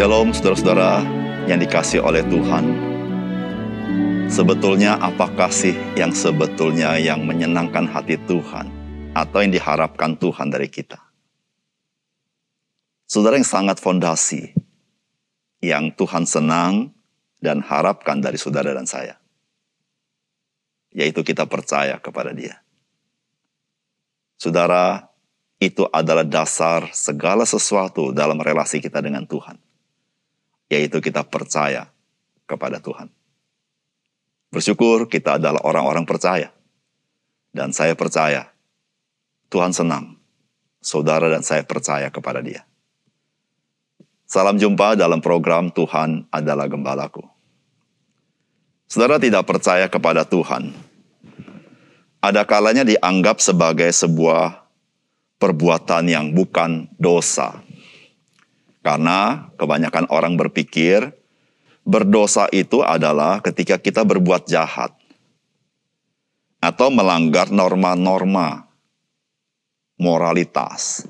Shalom saudara-saudara yang dikasih oleh Tuhan. Sebetulnya apakah sih yang sebetulnya yang menyenangkan hati Tuhan atau yang diharapkan Tuhan dari kita? Saudara yang sangat fondasi yang Tuhan senang dan harapkan dari saudara dan saya. Yaitu kita percaya kepada dia. Saudara, itu adalah dasar segala sesuatu dalam relasi kita dengan Tuhan yaitu kita percaya kepada Tuhan. Bersyukur kita adalah orang-orang percaya. Dan saya percaya Tuhan senang. Saudara dan saya percaya kepada dia. Salam jumpa dalam program Tuhan adalah Gembalaku. Saudara tidak percaya kepada Tuhan. Ada kalanya dianggap sebagai sebuah perbuatan yang bukan dosa karena kebanyakan orang berpikir berdosa itu adalah ketika kita berbuat jahat atau melanggar norma-norma moralitas.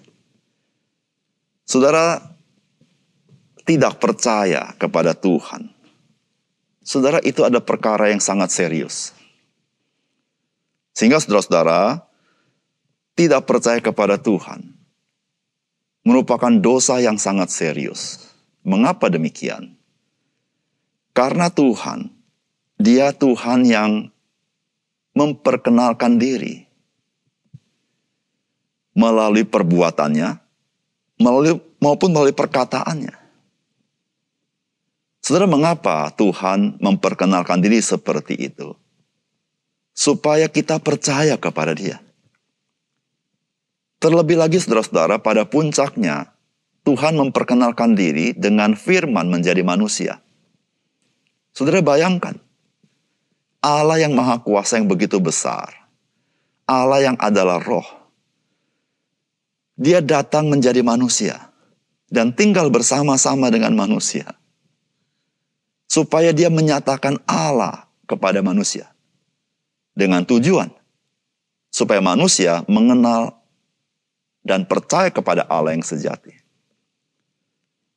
Saudara tidak percaya kepada Tuhan. Saudara itu ada perkara yang sangat serius. Sehingga saudara-saudara tidak percaya kepada Tuhan merupakan dosa yang sangat serius. Mengapa demikian? Karena Tuhan, Dia Tuhan yang memperkenalkan diri melalui perbuatannya, melalui, maupun melalui perkataannya. Saudara, mengapa Tuhan memperkenalkan diri seperti itu? Supaya kita percaya kepada Dia. Terlebih lagi saudara-saudara pada puncaknya Tuhan memperkenalkan diri dengan firman menjadi manusia. Saudara bayangkan, Allah yang maha kuasa yang begitu besar, Allah yang adalah roh, dia datang menjadi manusia dan tinggal bersama-sama dengan manusia. Supaya dia menyatakan Allah kepada manusia. Dengan tujuan, supaya manusia mengenal dan percaya kepada Allah yang sejati.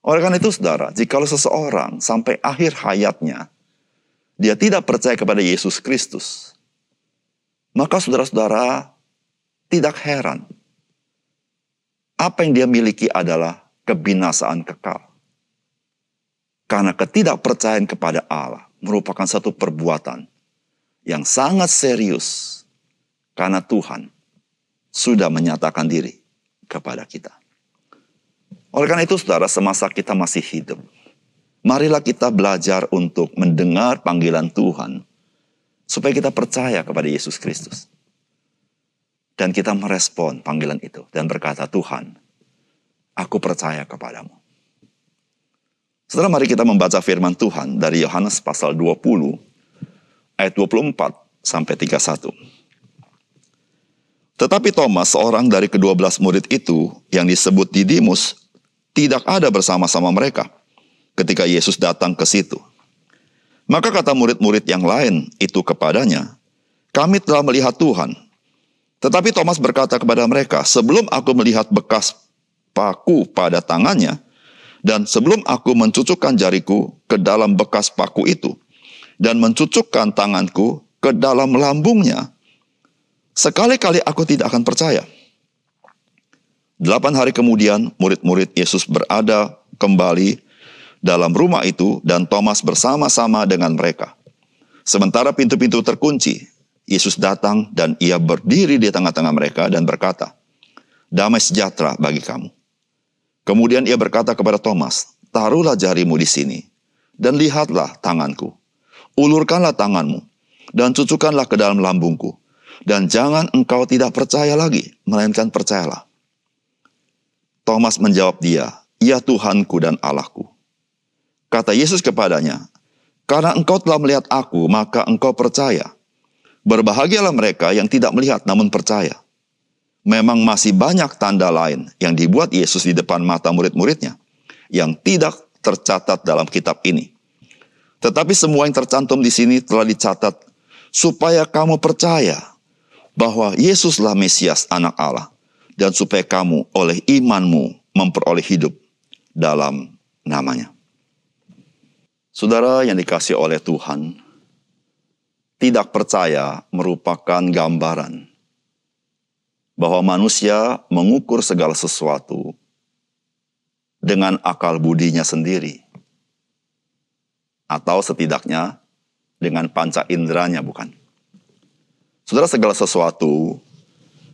Oleh karena itu saudara, jika seseorang sampai akhir hayatnya, dia tidak percaya kepada Yesus Kristus, maka saudara-saudara tidak heran. Apa yang dia miliki adalah kebinasaan kekal. Karena ketidakpercayaan kepada Allah merupakan satu perbuatan yang sangat serius. Karena Tuhan sudah menyatakan diri kepada kita. Oleh karena itu saudara, semasa kita masih hidup, marilah kita belajar untuk mendengar panggilan Tuhan, supaya kita percaya kepada Yesus Kristus. Dan kita merespon panggilan itu dan berkata, Tuhan, aku percaya kepadamu. Setelah mari kita membaca firman Tuhan dari Yohanes pasal 20, ayat 24 sampai 31. Tetapi Thomas, seorang dari kedua belas murid itu yang disebut Didimus, tidak ada bersama-sama mereka ketika Yesus datang ke situ. Maka kata murid-murid yang lain itu kepadanya, kami telah melihat Tuhan. Tetapi Thomas berkata kepada mereka, sebelum aku melihat bekas paku pada tangannya, dan sebelum aku mencucukkan jariku ke dalam bekas paku itu, dan mencucukkan tanganku ke dalam lambungnya, Sekali-kali aku tidak akan percaya. Delapan hari kemudian, murid-murid Yesus berada kembali dalam rumah itu dan Thomas bersama-sama dengan mereka. Sementara pintu-pintu terkunci, Yesus datang dan ia berdiri di tengah-tengah mereka dan berkata, Damai sejahtera bagi kamu. Kemudian ia berkata kepada Thomas, Taruhlah jarimu di sini dan lihatlah tanganku. Ulurkanlah tanganmu dan cucukkanlah ke dalam lambungku dan jangan engkau tidak percaya lagi, melainkan percayalah. Thomas menjawab dia, Ya Tuhanku dan Allahku. Kata Yesus kepadanya, Karena engkau telah melihat aku, maka engkau percaya. Berbahagialah mereka yang tidak melihat namun percaya. Memang masih banyak tanda lain yang dibuat Yesus di depan mata murid-muridnya yang tidak tercatat dalam kitab ini. Tetapi semua yang tercantum di sini telah dicatat supaya kamu percaya bahwa Yesuslah Mesias anak Allah dan supaya kamu oleh imanmu memperoleh hidup dalam namanya. Saudara yang dikasih oleh Tuhan, tidak percaya merupakan gambaran bahwa manusia mengukur segala sesuatu dengan akal budinya sendiri, atau setidaknya dengan panca inderanya, bukan? Saudara, segala sesuatu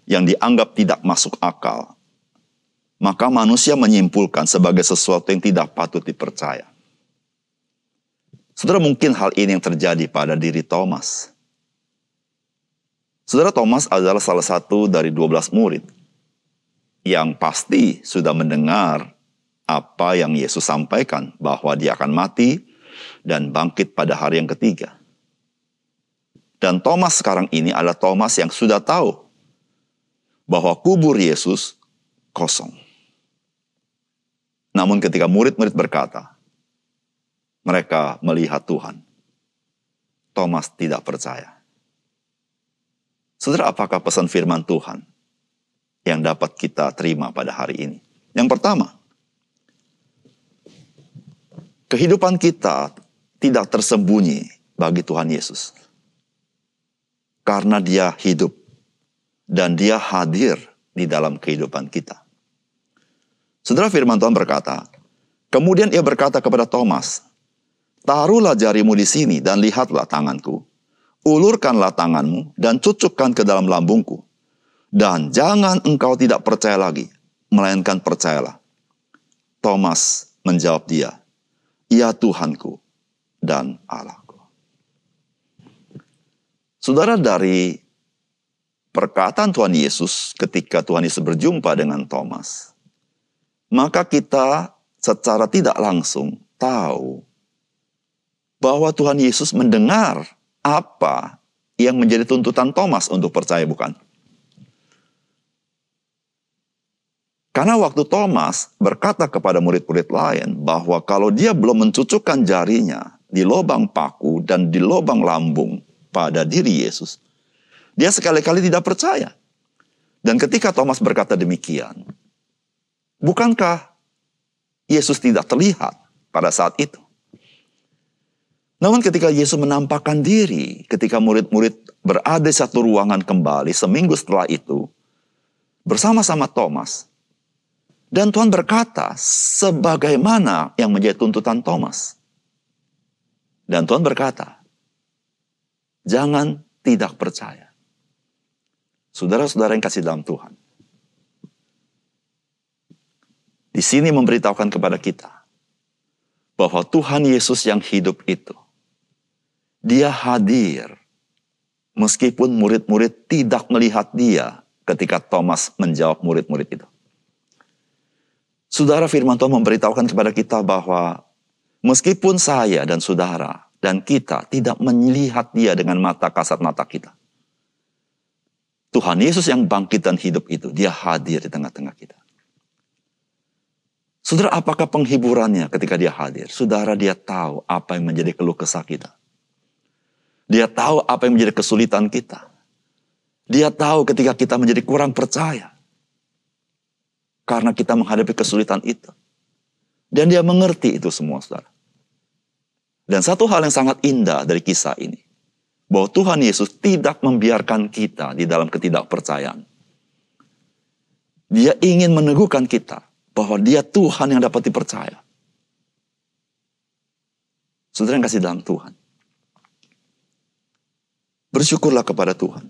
yang dianggap tidak masuk akal, maka manusia menyimpulkan sebagai sesuatu yang tidak patut dipercaya. Saudara mungkin hal ini yang terjadi pada diri Thomas. Saudara Thomas adalah salah satu dari 12 murid yang pasti sudah mendengar apa yang Yesus sampaikan bahwa dia akan mati dan bangkit pada hari yang ketiga. Dan Thomas sekarang ini adalah Thomas yang sudah tahu bahwa kubur Yesus kosong. Namun ketika murid-murid berkata, mereka melihat Tuhan. Thomas tidak percaya. Saudara, apakah pesan firman Tuhan yang dapat kita terima pada hari ini? Yang pertama, kehidupan kita tidak tersembunyi bagi Tuhan Yesus. Karena dia hidup dan dia hadir di dalam kehidupan kita. Saudara firman Tuhan berkata, kemudian ia berkata kepada Thomas, Taruhlah jarimu di sini dan lihatlah tanganku. Ulurkanlah tanganmu dan cucukkan ke dalam lambungku. Dan jangan engkau tidak percaya lagi, melainkan percayalah. Thomas menjawab dia, Ya Tuhanku dan Allahku. Saudara dari perkataan Tuhan Yesus ketika Tuhan Yesus berjumpa dengan Thomas, maka kita secara tidak langsung tahu bahwa Tuhan Yesus mendengar apa yang menjadi tuntutan Thomas untuk percaya bukan? Karena waktu Thomas berkata kepada murid-murid lain bahwa kalau dia belum mencucukkan jarinya di lubang paku dan di lubang lambung pada diri Yesus, dia sekali-kali tidak percaya. Dan ketika Thomas berkata demikian, bukankah Yesus tidak terlihat pada saat itu? Namun ketika Yesus menampakkan diri, ketika murid-murid berada di satu ruangan kembali seminggu setelah itu, bersama-sama Thomas, dan Tuhan berkata, sebagaimana yang menjadi tuntutan Thomas. Dan Tuhan berkata, jangan tidak percaya. Saudara-saudara yang kasih dalam Tuhan. Di sini memberitahukan kepada kita bahwa Tuhan Yesus yang hidup itu dia hadir. Meskipun murid-murid tidak melihat dia ketika Thomas menjawab murid-murid itu. Saudara firman Tuhan memberitahukan kepada kita bahwa meskipun saya dan saudara dan kita tidak melihat dia dengan mata kasat mata kita. Tuhan Yesus yang bangkit dan hidup itu, dia hadir di tengah-tengah kita. Saudara, apakah penghiburannya ketika dia hadir? Saudara, dia tahu apa yang menjadi keluh kesah kita. Dia tahu apa yang menjadi kesulitan kita. Dia tahu ketika kita menjadi kurang percaya. Karena kita menghadapi kesulitan itu. Dan dia mengerti itu semua, saudara. Dan satu hal yang sangat indah dari kisah ini. Bahwa Tuhan Yesus tidak membiarkan kita di dalam ketidakpercayaan. Dia ingin meneguhkan kita bahwa dia Tuhan yang dapat dipercaya. Saudara yang kasih dalam Tuhan. Bersyukurlah kepada Tuhan.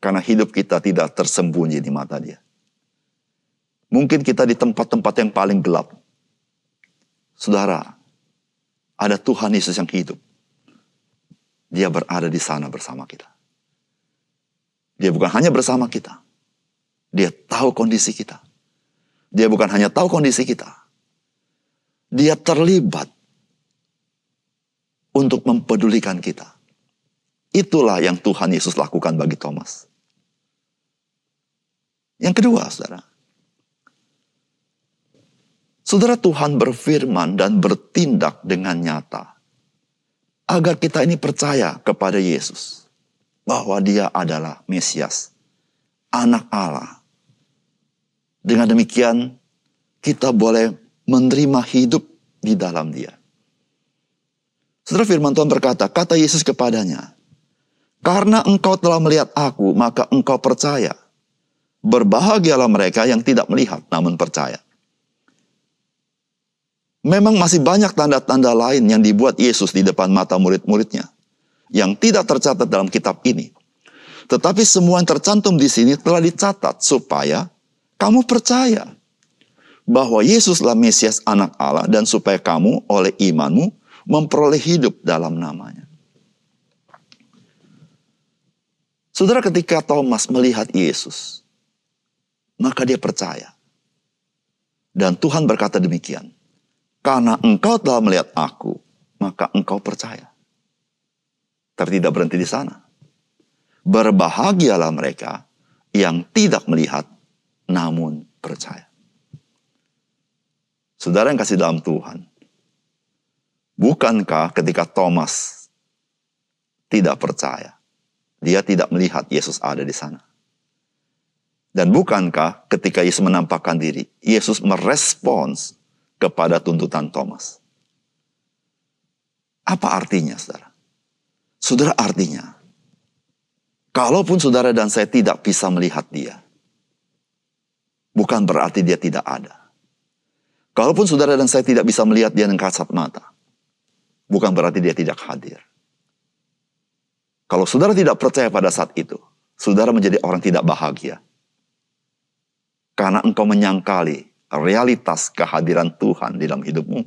Karena hidup kita tidak tersembunyi di mata dia. Mungkin kita di tempat-tempat yang paling gelap. Saudara, ada Tuhan Yesus yang hidup. Dia berada di sana bersama kita. Dia bukan hanya bersama kita. Dia tahu kondisi kita. Dia bukan hanya tahu kondisi kita. Dia terlibat untuk mempedulikan kita. Itulah yang Tuhan Yesus lakukan bagi Thomas. Yang kedua, saudara. Saudara Tuhan berfirman dan bertindak dengan nyata. Agar kita ini percaya kepada Yesus. Bahwa dia adalah Mesias. Anak Allah. Dengan demikian kita boleh menerima hidup di dalam dia. Saudara firman Tuhan berkata, kata Yesus kepadanya, karena engkau telah melihat aku, maka engkau percaya. Berbahagialah mereka yang tidak melihat namun percaya. Memang masih banyak tanda-tanda lain yang dibuat Yesus di depan mata murid-muridnya yang tidak tercatat dalam kitab ini. Tetapi semua yang tercantum di sini telah dicatat supaya kamu percaya bahwa Yesuslah Mesias anak Allah dan supaya kamu oleh imanmu memperoleh hidup dalam namanya. Saudara ketika Thomas melihat Yesus, maka dia percaya. Dan Tuhan berkata demikian, karena engkau telah melihat aku, maka engkau percaya. Tapi tidak berhenti di sana. Berbahagialah mereka yang tidak melihat, namun percaya. Saudara yang kasih dalam Tuhan, Bukankah ketika Thomas tidak percaya, dia tidak melihat Yesus ada di sana? Dan bukankah ketika Yesus menampakkan diri, Yesus merespons kepada tuntutan Thomas? Apa artinya, saudara? Saudara artinya, kalaupun saudara dan saya tidak bisa melihat dia, bukan berarti dia tidak ada. Kalaupun saudara dan saya tidak bisa melihat dia dengan kasat mata, bukan berarti dia tidak hadir. Kalau saudara tidak percaya pada saat itu, saudara menjadi orang tidak bahagia. Karena engkau menyangkali realitas kehadiran Tuhan di dalam hidupmu.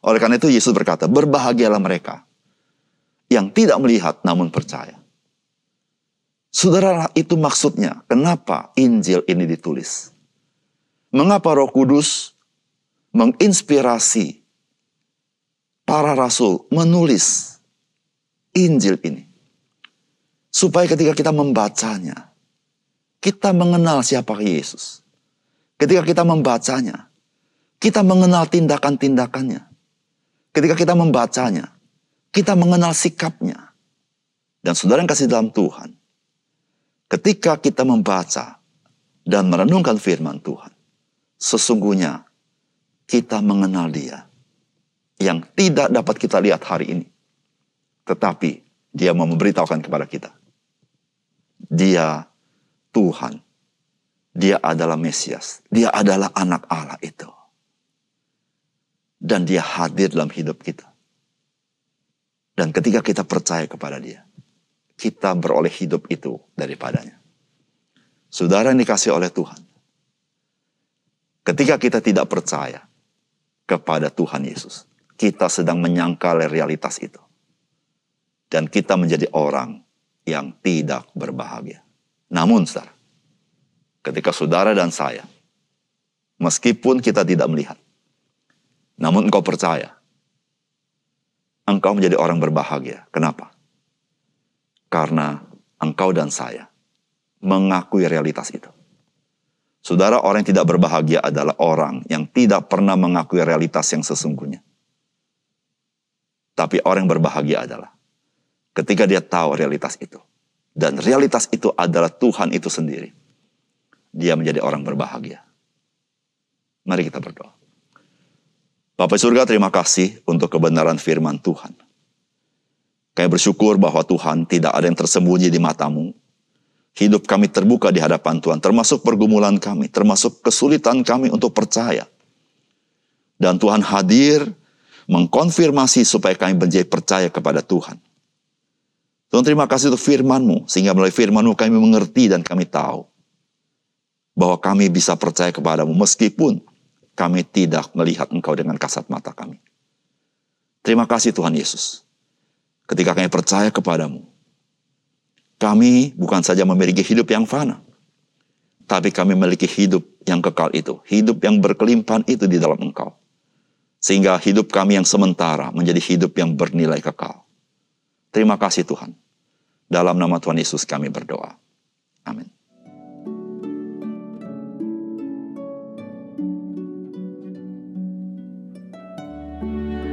Oleh karena itu Yesus berkata, berbahagialah mereka yang tidak melihat namun percaya. Saudara, itu maksudnya kenapa Injil ini ditulis. Mengapa Roh Kudus menginspirasi para rasul menulis Injil ini. Supaya ketika kita membacanya, kita mengenal siapa Yesus. Ketika kita membacanya, kita mengenal tindakan-tindakannya. Ketika kita membacanya, kita mengenal sikapnya. Dan saudara yang kasih dalam Tuhan, ketika kita membaca dan merenungkan firman Tuhan, sesungguhnya kita mengenal dia yang tidak dapat kita lihat hari ini. Tetapi dia mau memberitahukan kepada kita. Dia Tuhan. Dia adalah Mesias. Dia adalah anak Allah itu. Dan dia hadir dalam hidup kita. Dan ketika kita percaya kepada dia, kita beroleh hidup itu daripadanya. Saudara yang dikasih oleh Tuhan. Ketika kita tidak percaya kepada Tuhan Yesus, kita sedang menyangkal realitas itu. Dan kita menjadi orang yang tidak berbahagia. Namun, saudara, ketika saudara dan saya, meskipun kita tidak melihat, namun engkau percaya, engkau menjadi orang berbahagia. Kenapa? Karena engkau dan saya mengakui realitas itu. Saudara, orang yang tidak berbahagia adalah orang yang tidak pernah mengakui realitas yang sesungguhnya. Tapi orang yang berbahagia adalah ketika dia tahu realitas itu. Dan realitas itu adalah Tuhan itu sendiri. Dia menjadi orang berbahagia. Mari kita berdoa. Bapak surga terima kasih untuk kebenaran firman Tuhan. Kami bersyukur bahwa Tuhan tidak ada yang tersembunyi di matamu. Hidup kami terbuka di hadapan Tuhan, termasuk pergumulan kami, termasuk kesulitan kami untuk percaya. Dan Tuhan hadir mengkonfirmasi supaya kami menjadi percaya kepada Tuhan. Tuhan terima kasih untuk firman-Mu, sehingga melalui firman-Mu kami mengerti dan kami tahu bahwa kami bisa percaya kepadamu meskipun kami tidak melihat Engkau dengan kasat mata kami. Terima kasih Tuhan Yesus. Ketika kami percaya kepadamu, kami bukan saja memiliki hidup yang fana, tapi kami memiliki hidup yang kekal itu, hidup yang berkelimpahan itu di dalam Engkau. Sehingga hidup kami yang sementara menjadi hidup yang bernilai kekal. Terima kasih Tuhan. Dalam nama Tuhan Yesus kami berdoa. Música